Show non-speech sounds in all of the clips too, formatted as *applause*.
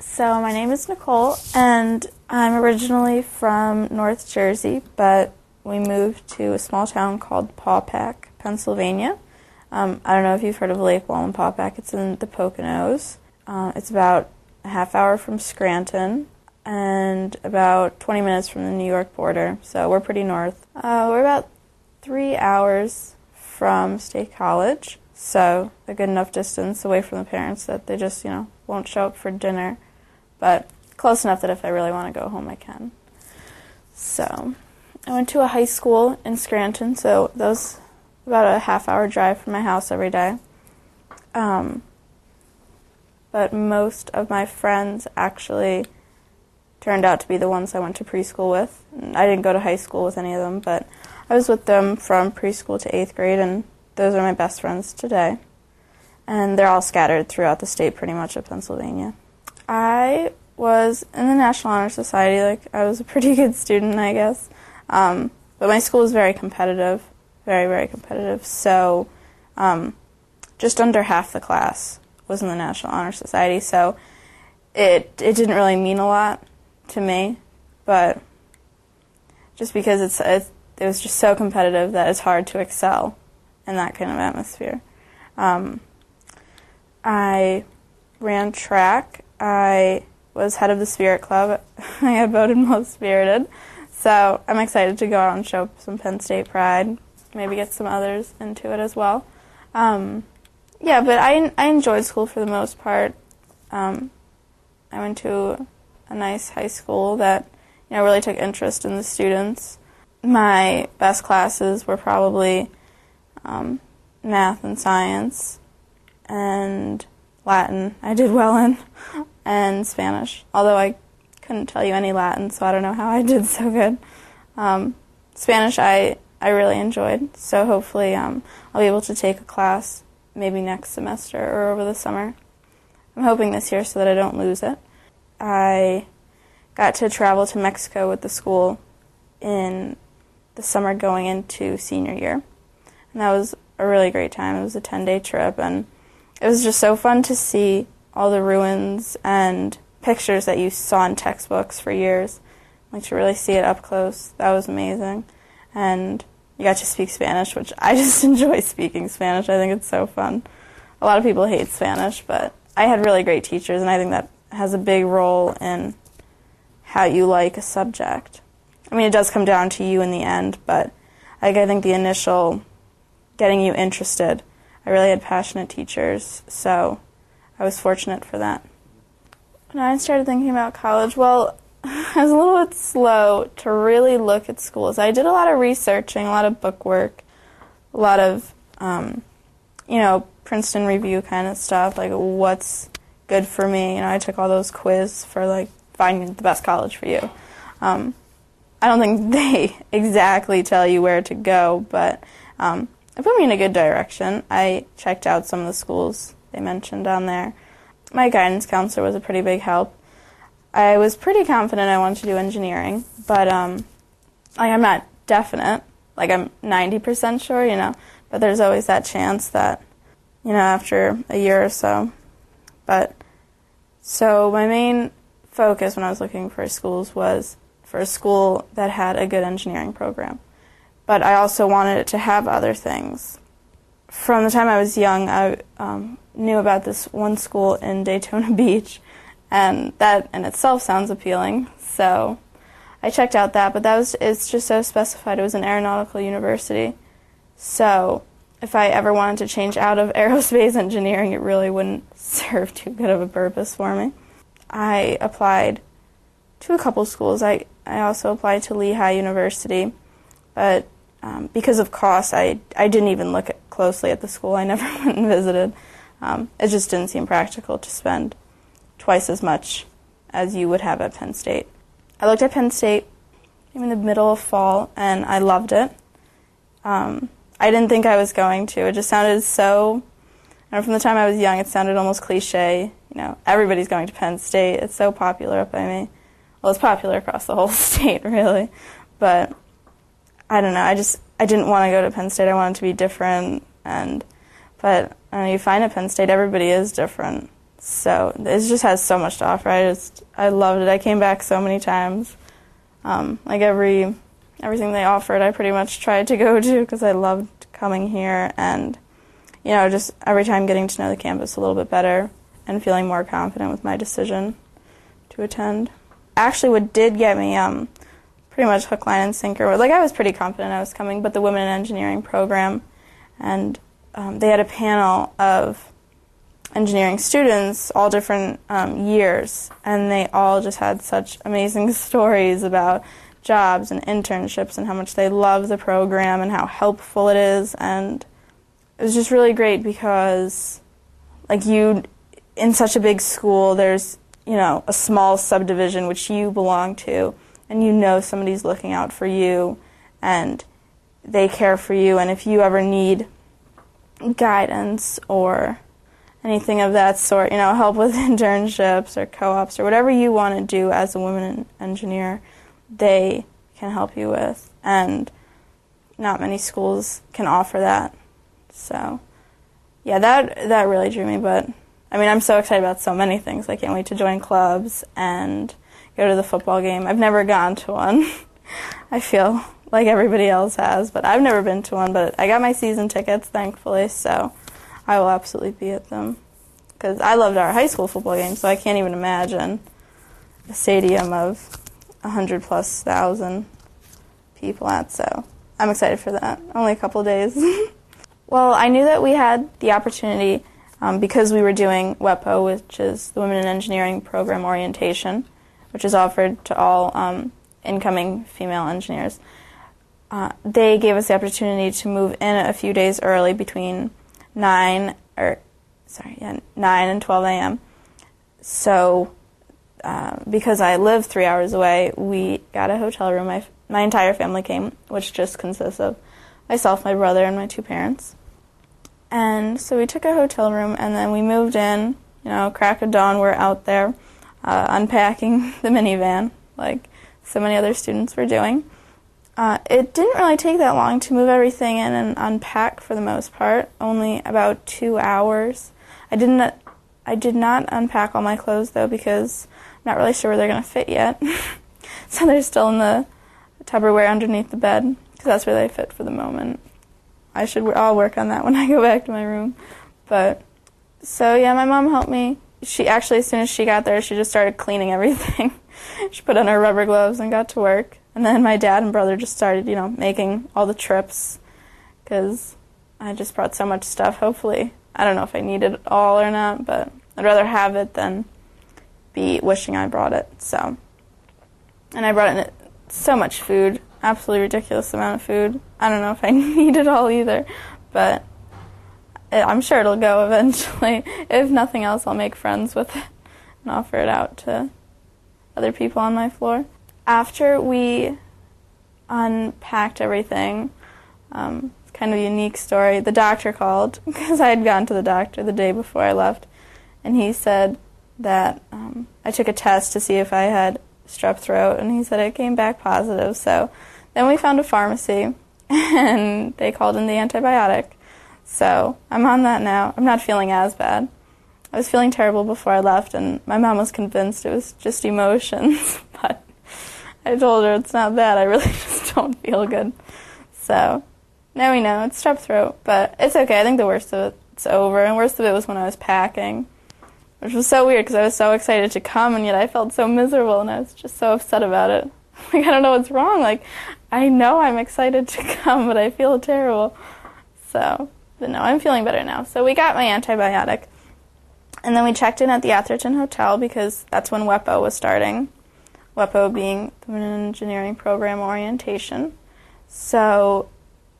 So, my name is Nicole, and I'm originally from North Jersey, but we moved to a small town called Paupack, Pennsylvania. Um, I don't know if you've heard of Lake Wallenpaupack. It's in the Poconos. Uh, it's about a half hour from Scranton and about 20 minutes from the New York border, so we're pretty north. Uh, we're about three hours from State College, so a good enough distance away from the parents that they just, you know, won't show up for dinner, but close enough that if I really want to go home, I can. So, I went to a high school in Scranton, so that was about a half hour drive from my house every day. Um, but most of my friends actually turned out to be the ones I went to preschool with. I didn't go to high school with any of them, but I was with them from preschool to eighth grade, and those are my best friends today. And they're all scattered throughout the state, pretty much, of Pennsylvania. I was in the National Honor Society. Like, I was a pretty *laughs* good student, I guess. Um, but my school was very competitive, very, very competitive. So, um, just under half the class was in the National Honor Society. So, it it didn't really mean a lot to me, but just because it's, it's it was just so competitive that it's hard to excel in that kind of atmosphere. Um, I ran track. I was head of the Spirit Club. *laughs* I got voted most spirited. So I'm excited to go out and show some Penn State pride. Maybe get some others into it as well. Um, yeah, but I, I enjoyed school for the most part. Um, I went to a nice high school that you know really took interest in the students. My best classes were probably um, math and science and Latin. I did well in and Spanish, although I couldn't tell you any Latin, so I don't know how I did so good. Um, Spanish I I really enjoyed, so hopefully um, I'll be able to take a class maybe next semester or over the summer. I'm hoping this year so that I don't lose it. I got to travel to Mexico with the school in the summer going into senior year. And that was a really great time. It was a 10 day trip, and it was just so fun to see all the ruins and pictures that you saw in textbooks for years. Like to really see it up close. That was amazing. And you got to speak Spanish, which I *laughs* just enjoy speaking Spanish. I think it's so fun. A lot of people hate Spanish, but I had really great teachers, and I think that has a big role in how you like a subject. I mean, it does come down to you in the end, but I think the initial getting you interested, I really had passionate teachers, so I was fortunate for that. When I started thinking about college, well, *laughs* I was a little bit slow to really look at schools. I did a lot of researching, a lot of book work, a lot of, um, you know, Princeton review kind of stuff, like what's good for me. You know, I took all those quiz for like finding the best college for you. Um, I don't think *laughs* they exactly tell you where to go, but um, it put me in a good direction. I checked out some of the schools they mentioned down there. My guidance counselor was a pretty big help. I was pretty confident I wanted to do engineering, but um, like I'm not definite. Like I'm 90% sure, you know, but there's always that chance that, you know, after a year or so. But so my main focus when I was looking for schools was for a school that had a good engineering program. But I also wanted it to have other things. From the time I was young, I um, knew about this one school in Daytona *laughs* Beach, and that in itself sounds appealing. So I checked out that, but that was it's just so specified. It was an aeronautical university. So if I ever wanted to change out of *laughs* aerospace engineering, it really wouldn't *laughs* serve too good of a purpose for me. I applied to a couple schools. I, I also applied to Lehigh University, but um, because of cost, I, I didn't even look at, closely at the school. I *laughs* never went and visited. Um, it just didn't seem practical to spend twice as much as you would have at Penn State. I looked at Penn State in the middle of fall, and I loved it. Um, I didn't think I was going to. It just sounded so. And from the time I was young, it sounded almost cliche you know, everybody's going to Penn State. It's so popular up by me. Well, it's popular across the whole *laughs* state, really. But I don't know. I just I didn't want to go to Penn State. I wanted to be different. And but know, you find at Penn State, everybody is different. So it just has so much to offer. I just I loved it. I came back so many times. Um, like every everything they offered, I pretty much tried to go to because I loved coming here and you know just every time getting to know the campus a little bit better and feeling more confident with my decision to attend. Actually, what did get me um, pretty much hook, line, and sinker. Like I was pretty confident I was coming, but the Women in Engineering program, and um, they had a panel of engineering students, all different um, years, and they all just had such amazing *laughs* stories about jobs and internships and how much they love the program and how helpful it is. And it was just really great because, like, you, in such a big school, there's, you know, a small subdivision which you belong to, and you know somebody's looking out for you and they care for you. And if you ever need guidance or anything of that sort, you know, help with *laughs* internships or co-ops or whatever you want to do as a woman engineer, they can help you with. And not many schools can offer that. So, yeah, that that really drew me, but I mean, I'm so excited about so many things. I can't wait to join clubs and go to the football game. I've never gone to one. *laughs* I feel like everybody else has, but I've never been to one, but I got my season tickets, thankfully, so I will absolutely be at them because I loved our high school football game, so I can't even imagine a stadium of a hundred plus thousand people at. So I'm excited for that. Only a couple days. *laughs* well, I knew that we had the opportunity um, because we were doing WEPO, which is the Women in Engineering Program Orientation, which is offered to all um, incoming female engineers. Uh, they gave us the opportunity to move in a few days early between 9 or sorry, yeah, 9 and 12 a.m. So, uh, because I live three hours away, we got a hotel room. My, my entire family came, which just consists of myself, my brother, and my two parents. And so we took a hotel room, and then we moved in. You know, crack of dawn, we're out there uh, unpacking *laughs* the minivan, like so many other students were doing. Uh, it didn't really take that long to move everything in and unpack for the most part. Only about two hours. I didn't. I did not unpack all my clothes though because I'm not really sure where they're gonna fit yet. *laughs* so they're still in the Tupperware underneath the bed because that's where they fit for the moment. I should. I'll work on that *laughs* when I go back to my room. But so yeah, my mom helped me. She actually, as soon as she got there, she just started cleaning everything. *laughs* she put on her rubber gloves and got to work. And then my dad and brother just started, you know, making all the trips because I just brought so much stuff. Hopefully, I don't know if I need it all or not, but I'd rather have it than be wishing I brought it. So, and I brought in so much food, absolutely ridiculous amount of food. I don't know if I *laughs* need it all either, but I'm sure it'll go *laughs* eventually. if nothing else, I'll make friends with it and offer it out to other people on my floor after we unpacked everything, um, it's kind of a unique story. The doctor called *laughs* because I had gone to the doctor the day before I left, and he said that um, I took a test to see if I had strep throat, and he said it came back positive. So then we found a pharmacy, *laughs* and they called in the antibiotic. So I'm on that now. I'm not feeling as bad. I was feeling terrible before I left, and my mom was convinced it was just emotions, *laughs* but I told her it's not bad. I really *laughs* just don't feel good. So now we know it's strep throat, but it's okay. I think the worst of it's over. And worst of it was when I was packing, which was so weird because I was so excited to come, and yet I felt so miserable, and I was just so upset about it. *laughs* Like I don't know what's wrong. Like I know I'm excited to come, but I feel terrible. So, but no, I'm feeling better now. So we got my antibiotic, and then we checked in at the Atherton Hotel because that's when WEPO was starting. WEPO being the Engineering Program Orientation. So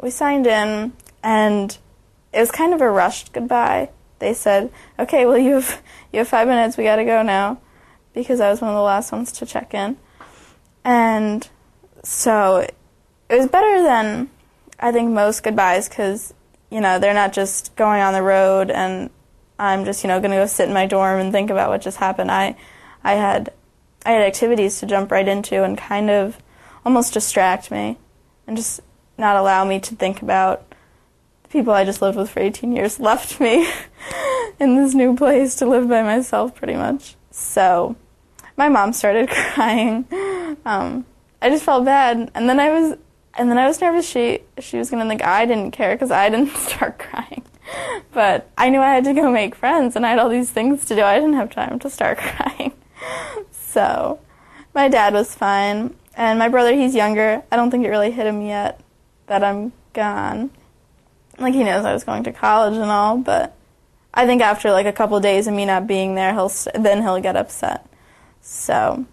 we signed in, and it was kind of a rushed goodbye. They said, "Okay, well you have you have five minutes. We got to go now," because I was one of the last ones to check in, and so it was better than I think most goodbyes because you know they're not just going on the road and I'm just you know going to go sit in my dorm and think about what just happened. I I had I had activities to jump right into and kind of almost distract me and just not allow me to think about the people I just lived with for 18 years *laughs* left me. *laughs* in this new place to live by myself pretty much. So my mom started *laughs* crying. Um, I just felt bad, and then I was, and then I was nervous she she was gonna think I didn't care because I didn't *laughs* start crying. But I knew I had to go make friends, and I had all these things to do. I didn't have time to start *laughs* crying. So my dad was fine, and my brother he's younger. I don't think it really hit him yet that I'm gone. Like he knows I was going to college and all, but I think after like a couple of days of me not being there, he'll then he'll get upset. So,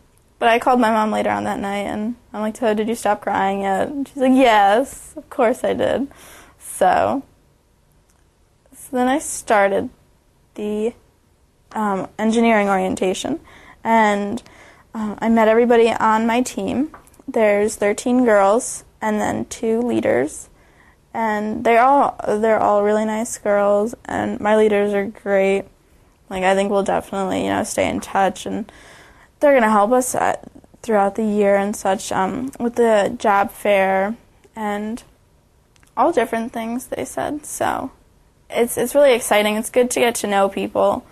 but I called my mom later on that night, and I'm like, "So did you stop crying yet?" And she's like, "Yes, of course I did." So, so then I started the um, engineering orientation, and uh, I met everybody on my team. There's 13 girls and then two leaders and they're all they're all really nice girls and my leaders are great like i think we'll definitely you know stay in touch and they're going to help us at, throughout the year and such um, with the job fair and all different things they said. So it's it's really exciting. It's good to get to know people.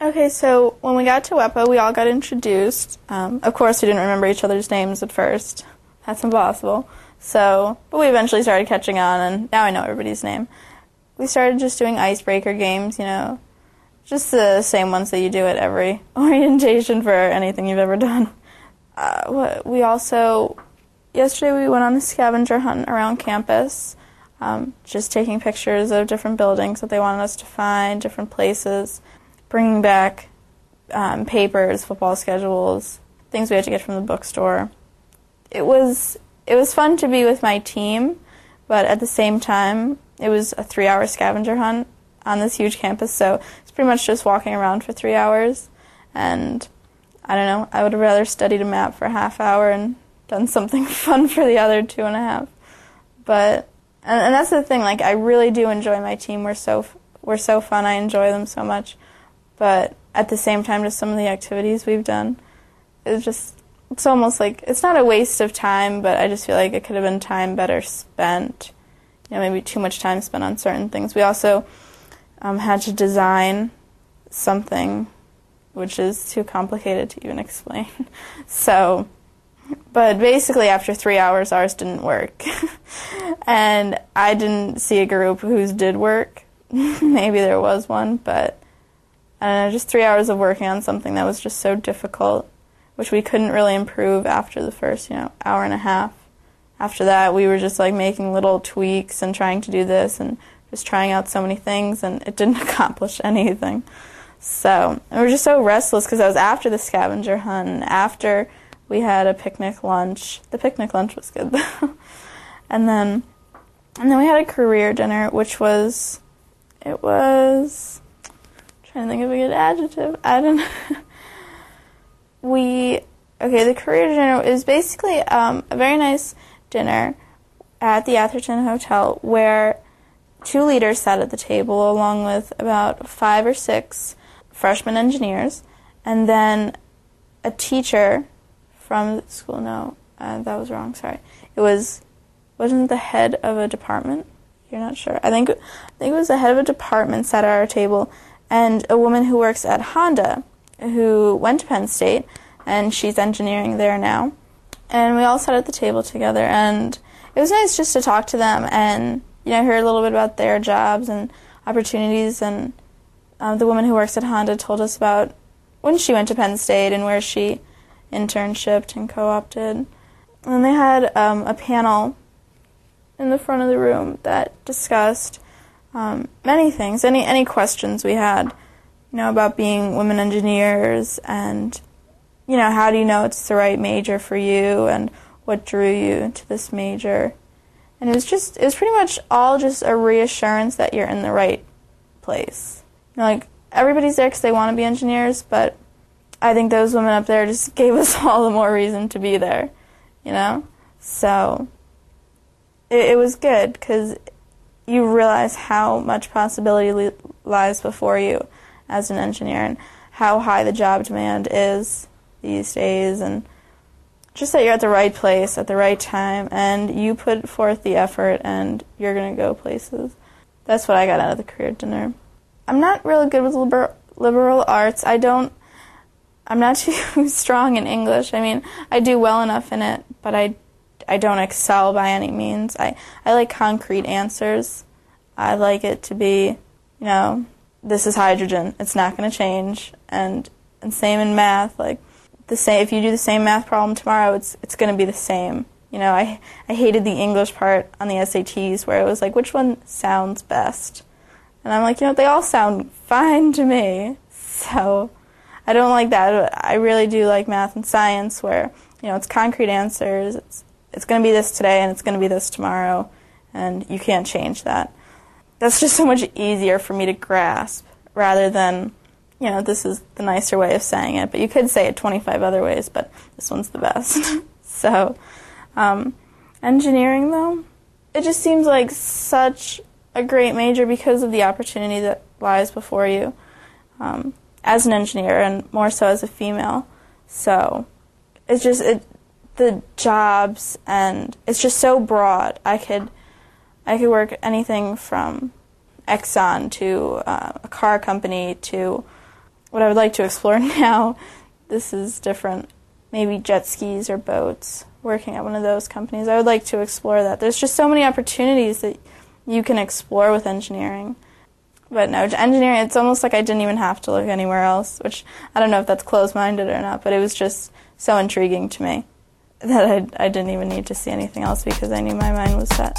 Okay so when we got to WEPO we all got introduced. Um, of course we didn't remember each other's names at first. That's impossible. So, but we eventually started catching on, and now I know everybody's name. We started just doing icebreaker games, you know, just the same ones that you do at every *laughs* orientation for anything you've ever done. Uh, we also, yesterday we went on the scavenger hunt around campus, um, just taking pictures of different buildings that they wanted us to find, different places, bringing back um, papers, football schedules, things we had to get from the bookstore. It was it was fun to be with my team, but at the same time, it was a three hour scavenger hunt on this huge campus, so pretty much just walking around for three hours. And I don't know, I would have rather studied a map for a half hour and done something *laughs* fun for the other two and a half. But, and, and that's the thing, like, I really do enjoy my team. We're so, we're so fun, I enjoy them so much. But at the same time, just some of the activities we've done it's just it's almost like it's not a waste of time, but I just feel like it could have been time better spent. You know, maybe too much time spent on certain things. We also um, had to design something which is too complicated to even *laughs* explain. so, but basically, after three hours, ours didn't work. *laughs* and I didn't see a group whose did work. *laughs* Maybe there was one, but I don't know, just three hours of working on something that was just so difficult which we couldn't really improve after the first, you know, hour and a half. After that, we were just like making little tweaks and trying to do this and just trying out so many things, and it didn't *laughs* accomplish anything. So we were just so restless because I was after the scavenger hunt, and after we had a picnic lunch. The picnic lunch was good *laughs* though, and then and then we had a career dinner, which was it was I'm trying to think of a good adjective. I don't. know *laughs* we okay. The career dinner is basically um, a very nice dinner at the Atherton Hotel where two leaders sat at the table along with about five or six freshman engineers, and then a teacher from school. No, uh, that was wrong. Sorry, it was wasn't the head of a department. You're not sure. I think I think it was the head of a department sat at our table, and a woman who works at Honda who went to Penn State, and she's engineering there now. And we all sat at the table together, and it was nice just to talk to them and you know hear a little bit about their jobs and opportunities. And uh, the woman who works at Honda told us about when she went to Penn State and where she internshipped and co-opted. And they had um, a panel in the front of the room that discussed um, many things, any any questions we had you know, about being women engineers and, you know, how do you know it's the right major for you and what drew you to this major. And it was just, it was pretty much all just a reassurance that you're in the right place. You know, like, everybody's there because they want to be engineers, but I think those women up there just *laughs* gave us *laughs* all the more reason to be there, you know? So it, it was good because you realize how much possibility li- lies before you as an engineer and how high the job demand is these days and just that you're at the right place at the right time and you put forth the effort and you're going to go places. That's what I got out of the career dinner. I'm not really good with liberal, liberal arts. I don't. I'm not *laughs* too strong in English. I mean, I do well enough in it, but I, I don't excel by any means. I, I like concrete answers. I like it to be, you know, this is hydrogen. It's not going to change. And and same in math. Like the same, if you do the same math problem tomorrow, it's it's going to be the same. You know, I I hated the English part on the SATs where it was like, which one sounds best? And I'm like, you know, they all sound fine to me. *laughs* So I don't like that. I really do like math and science where, you know, it's concrete answers. It's it's going to be this today and it's going to be this tomorrow and you can't change that. That's just so much easier for me to grasp rather than, you know, this is the nicer way of saying it, but you could say it 25 other ways, but this one's the best. *laughs* so um, engineering, though, it just seems like such a great major because of the opportunity that lies before you um, as an engineer, and more so as a female. So it's just it, the jobs, and it's just so broad. I could I could work anything from Exxon to uh, a car company to what I would like to explore *laughs* now. This is different. Maybe jet skis or boats working at one of those companies. I would like to explore that. There's just so many opportunities that you can explore with engineering. But no, engineering, it's almost like I didn't even have to look anywhere else, which I don't know if that's closed minded or not, but it was just so intriguing to me that I, I didn't even need to see anything else because I knew my mind was set.